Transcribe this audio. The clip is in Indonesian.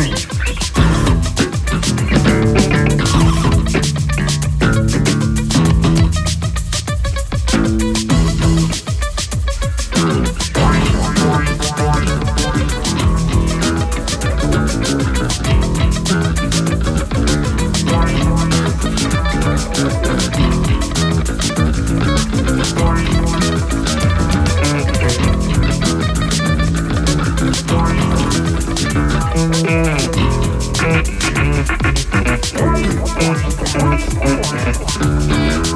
Spirit. Thank you.